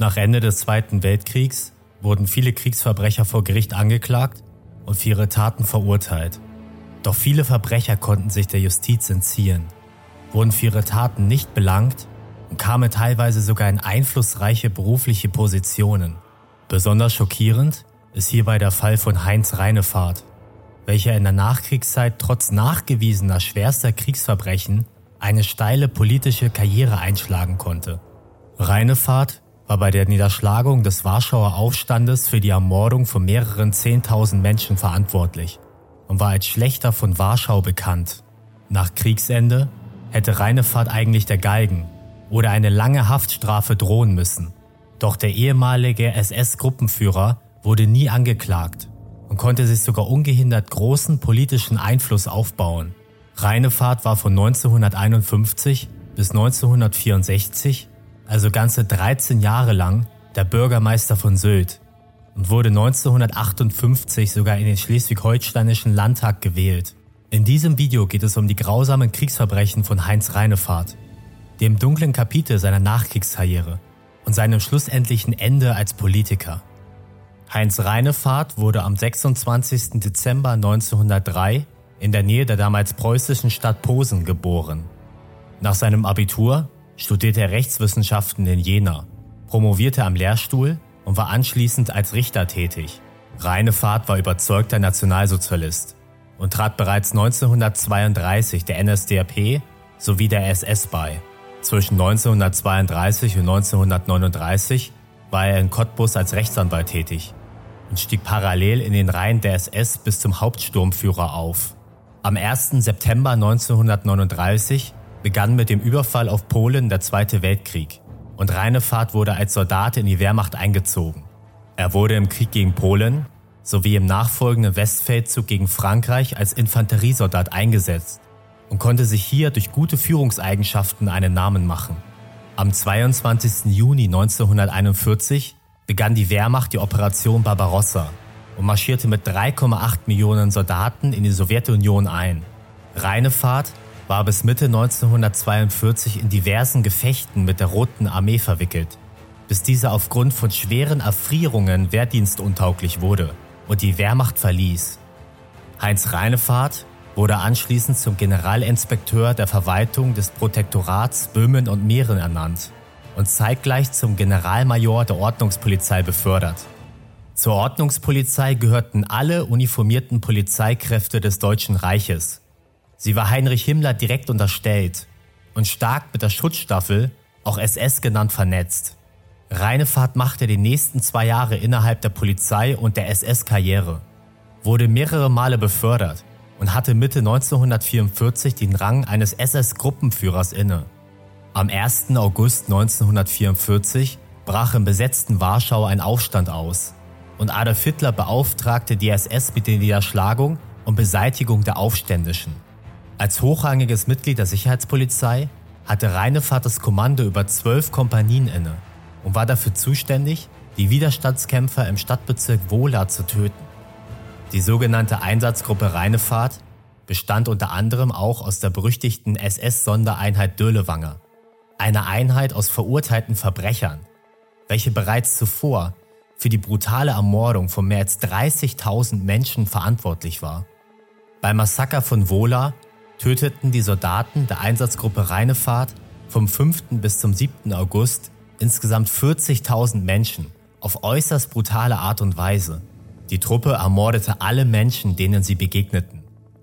Nach Ende des Zweiten Weltkriegs wurden viele Kriegsverbrecher vor Gericht angeklagt und für ihre Taten verurteilt. Doch viele Verbrecher konnten sich der Justiz entziehen, wurden für ihre Taten nicht belangt und kamen teilweise sogar in einflussreiche berufliche Positionen. Besonders schockierend ist hierbei der Fall von Heinz Reinefahrt, welcher in der Nachkriegszeit trotz nachgewiesener schwerster Kriegsverbrechen eine steile politische Karriere einschlagen konnte. Reinefahrt war bei der Niederschlagung des Warschauer Aufstandes für die Ermordung von mehreren Zehntausend Menschen verantwortlich und war als Schlechter von Warschau bekannt. Nach Kriegsende hätte Reinefahrt eigentlich der Galgen oder eine lange Haftstrafe drohen müssen. Doch der ehemalige SS-Gruppenführer wurde nie angeklagt und konnte sich sogar ungehindert großen politischen Einfluss aufbauen. Reinefahrt war von 1951 bis 1964, also ganze 13 Jahre lang, der Bürgermeister von Sylt und wurde 1958 sogar in den schleswig-holsteinischen Landtag gewählt. In diesem Video geht es um die grausamen Kriegsverbrechen von Heinz Reinefahrt, dem dunklen Kapitel seiner Nachkriegskarriere und seinem schlussendlichen Ende als Politiker. Heinz Reinefahrt wurde am 26. Dezember 1903 in der Nähe der damals preußischen Stadt Posen geboren. Nach seinem Abitur studierte er Rechtswissenschaften in Jena, promovierte am Lehrstuhl und war anschließend als Richter tätig. Reinefahrt war überzeugter Nationalsozialist und trat bereits 1932 der NSDAP sowie der SS bei. Zwischen 1932 und 1939 war er in Cottbus als Rechtsanwalt tätig und stieg parallel in den Reihen der SS bis zum Hauptsturmführer auf. Am 1. September 1939 begann mit dem Überfall auf Polen der Zweite Weltkrieg und Reinefahrt wurde als Soldat in die Wehrmacht eingezogen. Er wurde im Krieg gegen Polen sowie im nachfolgenden Westfeldzug gegen Frankreich als Infanteriesoldat eingesetzt und konnte sich hier durch gute Führungseigenschaften einen Namen machen. Am 22. Juni 1941 begann die Wehrmacht die Operation Barbarossa und marschierte mit 3,8 Millionen Soldaten in die Sowjetunion ein. Reinefahrt war bis Mitte 1942 in diversen Gefechten mit der Roten Armee verwickelt, bis diese aufgrund von schweren Erfrierungen wehrdienstuntauglich wurde und die Wehrmacht verließ. Heinz Reinefahrt wurde anschließend zum Generalinspekteur der Verwaltung des Protektorats Böhmen und Mähren ernannt und zeitgleich zum Generalmajor der Ordnungspolizei befördert. Zur Ordnungspolizei gehörten alle uniformierten Polizeikräfte des Deutschen Reiches. Sie war Heinrich Himmler direkt unterstellt und stark mit der Schutzstaffel, auch SS genannt, vernetzt. Reinefahrt machte die nächsten zwei Jahre innerhalb der Polizei und der SS Karriere, wurde mehrere Male befördert und hatte Mitte 1944 den Rang eines SS-Gruppenführers inne. Am 1. August 1944 brach im besetzten Warschau ein Aufstand aus und Adolf Hitler beauftragte die SS mit der Niederschlagung und Beseitigung der Aufständischen. Als hochrangiges Mitglied der Sicherheitspolizei hatte Reinefahrt das Kommando über zwölf Kompanien inne und war dafür zuständig, die Widerstandskämpfer im Stadtbezirk Wohla zu töten. Die sogenannte Einsatzgruppe Reinefahrt bestand unter anderem auch aus der berüchtigten SS-Sondereinheit Dölewanger, einer Einheit aus verurteilten Verbrechern, welche bereits zuvor für die brutale Ermordung von mehr als 30.000 Menschen verantwortlich war. Beim Massaker von Wola töteten die Soldaten der Einsatzgruppe Reinefahrt vom 5. bis zum 7. August insgesamt 40.000 Menschen auf äußerst brutale Art und Weise. Die Truppe ermordete alle Menschen, denen sie begegneten.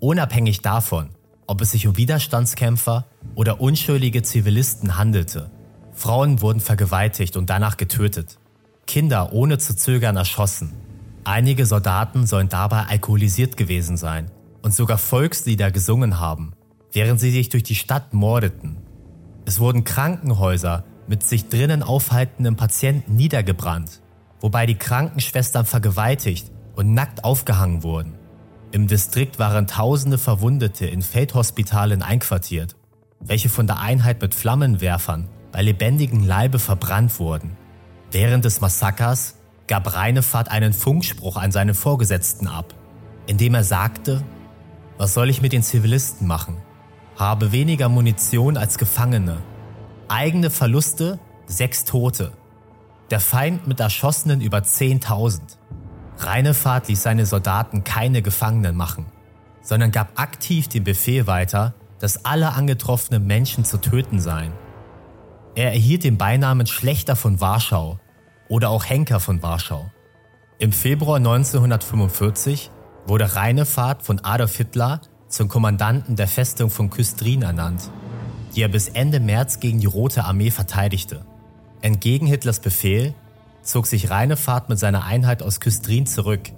Unabhängig davon, ob es sich um Widerstandskämpfer oder unschuldige Zivilisten handelte. Frauen wurden vergewaltigt und danach getötet. Kinder ohne zu zögern erschossen. Einige Soldaten sollen dabei alkoholisiert gewesen sein und sogar Volkslieder gesungen haben, während sie sich durch die Stadt mordeten. Es wurden Krankenhäuser mit sich drinnen aufhaltenden Patienten niedergebrannt wobei die Krankenschwestern vergewaltigt und nackt aufgehangen wurden. Im Distrikt waren tausende Verwundete in Feldhospitalen einquartiert, welche von der Einheit mit Flammenwerfern bei lebendigem Leibe verbrannt wurden. Während des Massakers gab Reinefahrt einen Funkspruch an seine Vorgesetzten ab, indem er sagte, was soll ich mit den Zivilisten machen? Habe weniger Munition als Gefangene. Eigene Verluste, sechs Tote. Der Feind mit Erschossenen über 10.000. Reinefahrt ließ seine Soldaten keine Gefangenen machen, sondern gab aktiv den Befehl weiter, dass alle angetroffenen Menschen zu töten seien. Er erhielt den Beinamen Schlechter von Warschau oder auch Henker von Warschau. Im Februar 1945 wurde Reinefahrt von Adolf Hitler zum Kommandanten der Festung von Küstrin ernannt, die er bis Ende März gegen die Rote Armee verteidigte. Entgegen Hitlers Befehl zog sich Reinefahrt mit seiner Einheit aus Küstrin zurück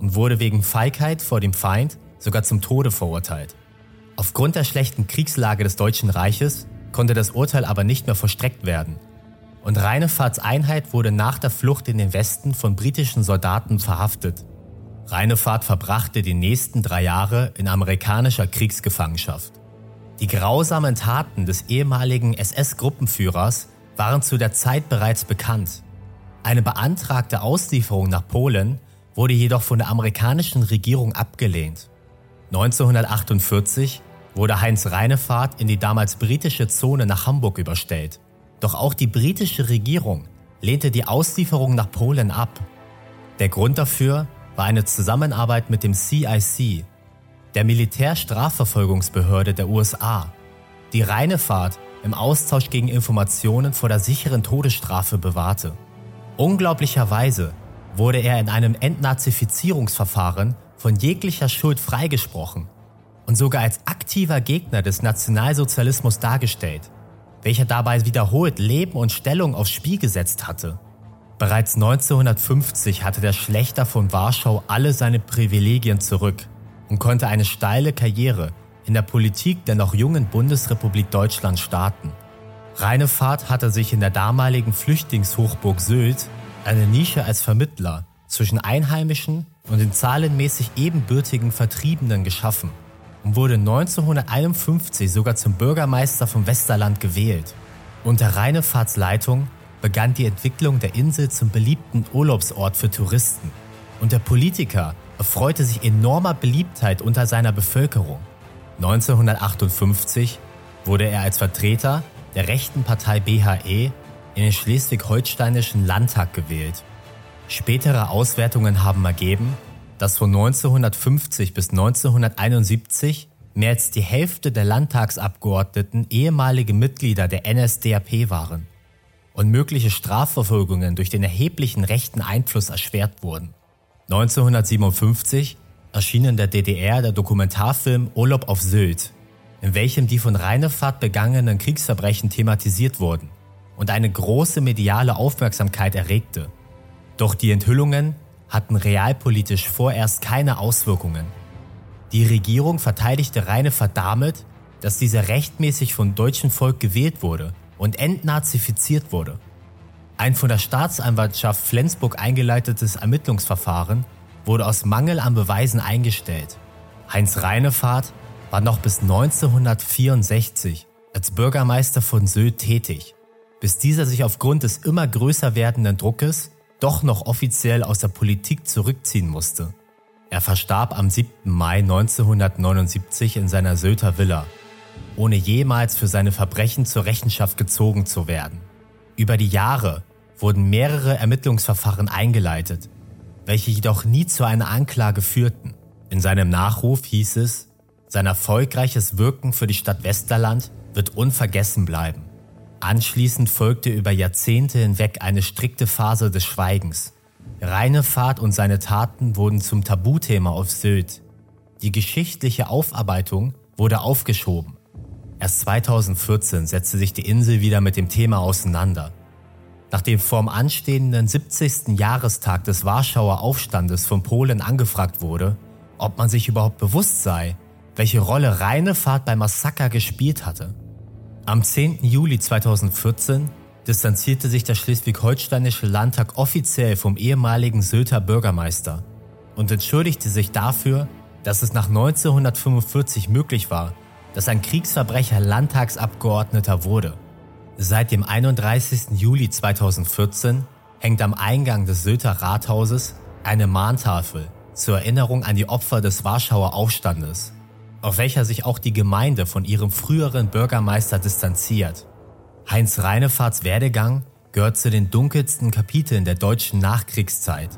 und wurde wegen Feigheit vor dem Feind sogar zum Tode verurteilt. Aufgrund der schlechten Kriegslage des Deutschen Reiches konnte das Urteil aber nicht mehr vollstreckt werden und Reinefahrts Einheit wurde nach der Flucht in den Westen von britischen Soldaten verhaftet. Reinefahrt verbrachte die nächsten drei Jahre in amerikanischer Kriegsgefangenschaft. Die grausamen Taten des ehemaligen SS-Gruppenführers waren zu der Zeit bereits bekannt. Eine beantragte Auslieferung nach Polen wurde jedoch von der amerikanischen Regierung abgelehnt. 1948 wurde Heinz Reinefahrt in die damals britische Zone nach Hamburg überstellt. Doch auch die britische Regierung lehnte die Auslieferung nach Polen ab. Der Grund dafür war eine Zusammenarbeit mit dem CIC, der Militärstrafverfolgungsbehörde der USA, die Reinefahrt im Austausch gegen Informationen vor der sicheren Todesstrafe bewahrte. Unglaublicherweise wurde er in einem Entnazifizierungsverfahren von jeglicher Schuld freigesprochen und sogar als aktiver Gegner des Nationalsozialismus dargestellt, welcher dabei wiederholt Leben und Stellung aufs Spiel gesetzt hatte. Bereits 1950 hatte der Schlechter von Warschau alle seine Privilegien zurück und konnte eine steile Karriere in der Politik der noch jungen Bundesrepublik Deutschland starten. Reinefahrt hatte sich in der damaligen Flüchtlingshochburg Sylt eine Nische als Vermittler zwischen Einheimischen und den zahlenmäßig ebenbürtigen Vertriebenen geschaffen und wurde 1951 sogar zum Bürgermeister vom Westerland gewählt. Unter Reinefahrts Leitung begann die Entwicklung der Insel zum beliebten Urlaubsort für Touristen und der Politiker erfreute sich enormer Beliebtheit unter seiner Bevölkerung. 1958 wurde er als Vertreter der rechten Partei BHE in den schleswig-holsteinischen Landtag gewählt. Spätere Auswertungen haben ergeben, dass von 1950 bis 1971 mehr als die Hälfte der Landtagsabgeordneten ehemalige Mitglieder der NSDAP waren und mögliche Strafverfolgungen durch den erheblichen rechten Einfluss erschwert wurden. 1957 erschien in der DDR der Dokumentarfilm Urlaub auf Sylt, in welchem die von Reinefahrt begangenen Kriegsverbrechen thematisiert wurden und eine große mediale Aufmerksamkeit erregte. Doch die Enthüllungen hatten realpolitisch vorerst keine Auswirkungen. Die Regierung verteidigte Reinefahrt damit, dass dieser rechtmäßig vom deutschen Volk gewählt wurde und entnazifiziert wurde. Ein von der Staatsanwaltschaft Flensburg eingeleitetes Ermittlungsverfahren wurde aus Mangel an Beweisen eingestellt. Heinz Reinefahrt war noch bis 1964 als Bürgermeister von Sylt tätig, bis dieser sich aufgrund des immer größer werdenden Druckes doch noch offiziell aus der Politik zurückziehen musste. Er verstarb am 7. Mai 1979 in seiner Sylter Villa, ohne jemals für seine Verbrechen zur Rechenschaft gezogen zu werden. Über die Jahre wurden mehrere Ermittlungsverfahren eingeleitet, welche jedoch nie zu einer Anklage führten. In seinem Nachruf hieß es, sein erfolgreiches Wirken für die Stadt Westerland wird unvergessen bleiben. Anschließend folgte über Jahrzehnte hinweg eine strikte Phase des Schweigens. Reinefahrt und seine Taten wurden zum Tabuthema auf Sylt. Die geschichtliche Aufarbeitung wurde aufgeschoben. Erst 2014 setzte sich die Insel wieder mit dem Thema auseinander. Nachdem vorm anstehenden 70. Jahrestag des Warschauer Aufstandes von Polen angefragt wurde, ob man sich überhaupt bewusst sei, welche Rolle Reinefahrt beim Massaker gespielt hatte. Am 10. Juli 2014 distanzierte sich der schleswig-holsteinische Landtag offiziell vom ehemaligen Sylter Bürgermeister und entschuldigte sich dafür, dass es nach 1945 möglich war, dass ein Kriegsverbrecher Landtagsabgeordneter wurde. Seit dem 31. Juli 2014 hängt am Eingang des Sylter Rathauses eine Mahntafel zur Erinnerung an die Opfer des Warschauer Aufstandes, auf welcher sich auch die Gemeinde von ihrem früheren Bürgermeister distanziert. Heinz Reinefahrts Werdegang gehört zu den dunkelsten Kapiteln der deutschen Nachkriegszeit.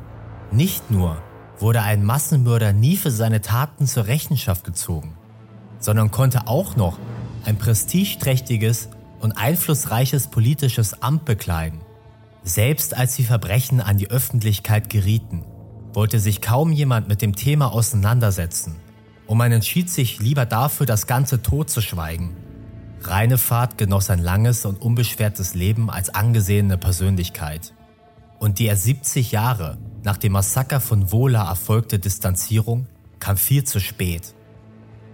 Nicht nur wurde ein Massenmörder nie für seine Taten zur Rechenschaft gezogen, sondern konnte auch noch ein prestigeträchtiges und einflussreiches politisches Amt bekleiden. Selbst als die Verbrechen an die Öffentlichkeit gerieten, wollte sich kaum jemand mit dem Thema auseinandersetzen und man entschied sich lieber dafür, das Ganze totzuschweigen. Reinefahrt genoss ein langes und unbeschwertes Leben als angesehene Persönlichkeit. Und die erst 70 Jahre nach dem Massaker von Wohler erfolgte Distanzierung kam viel zu spät.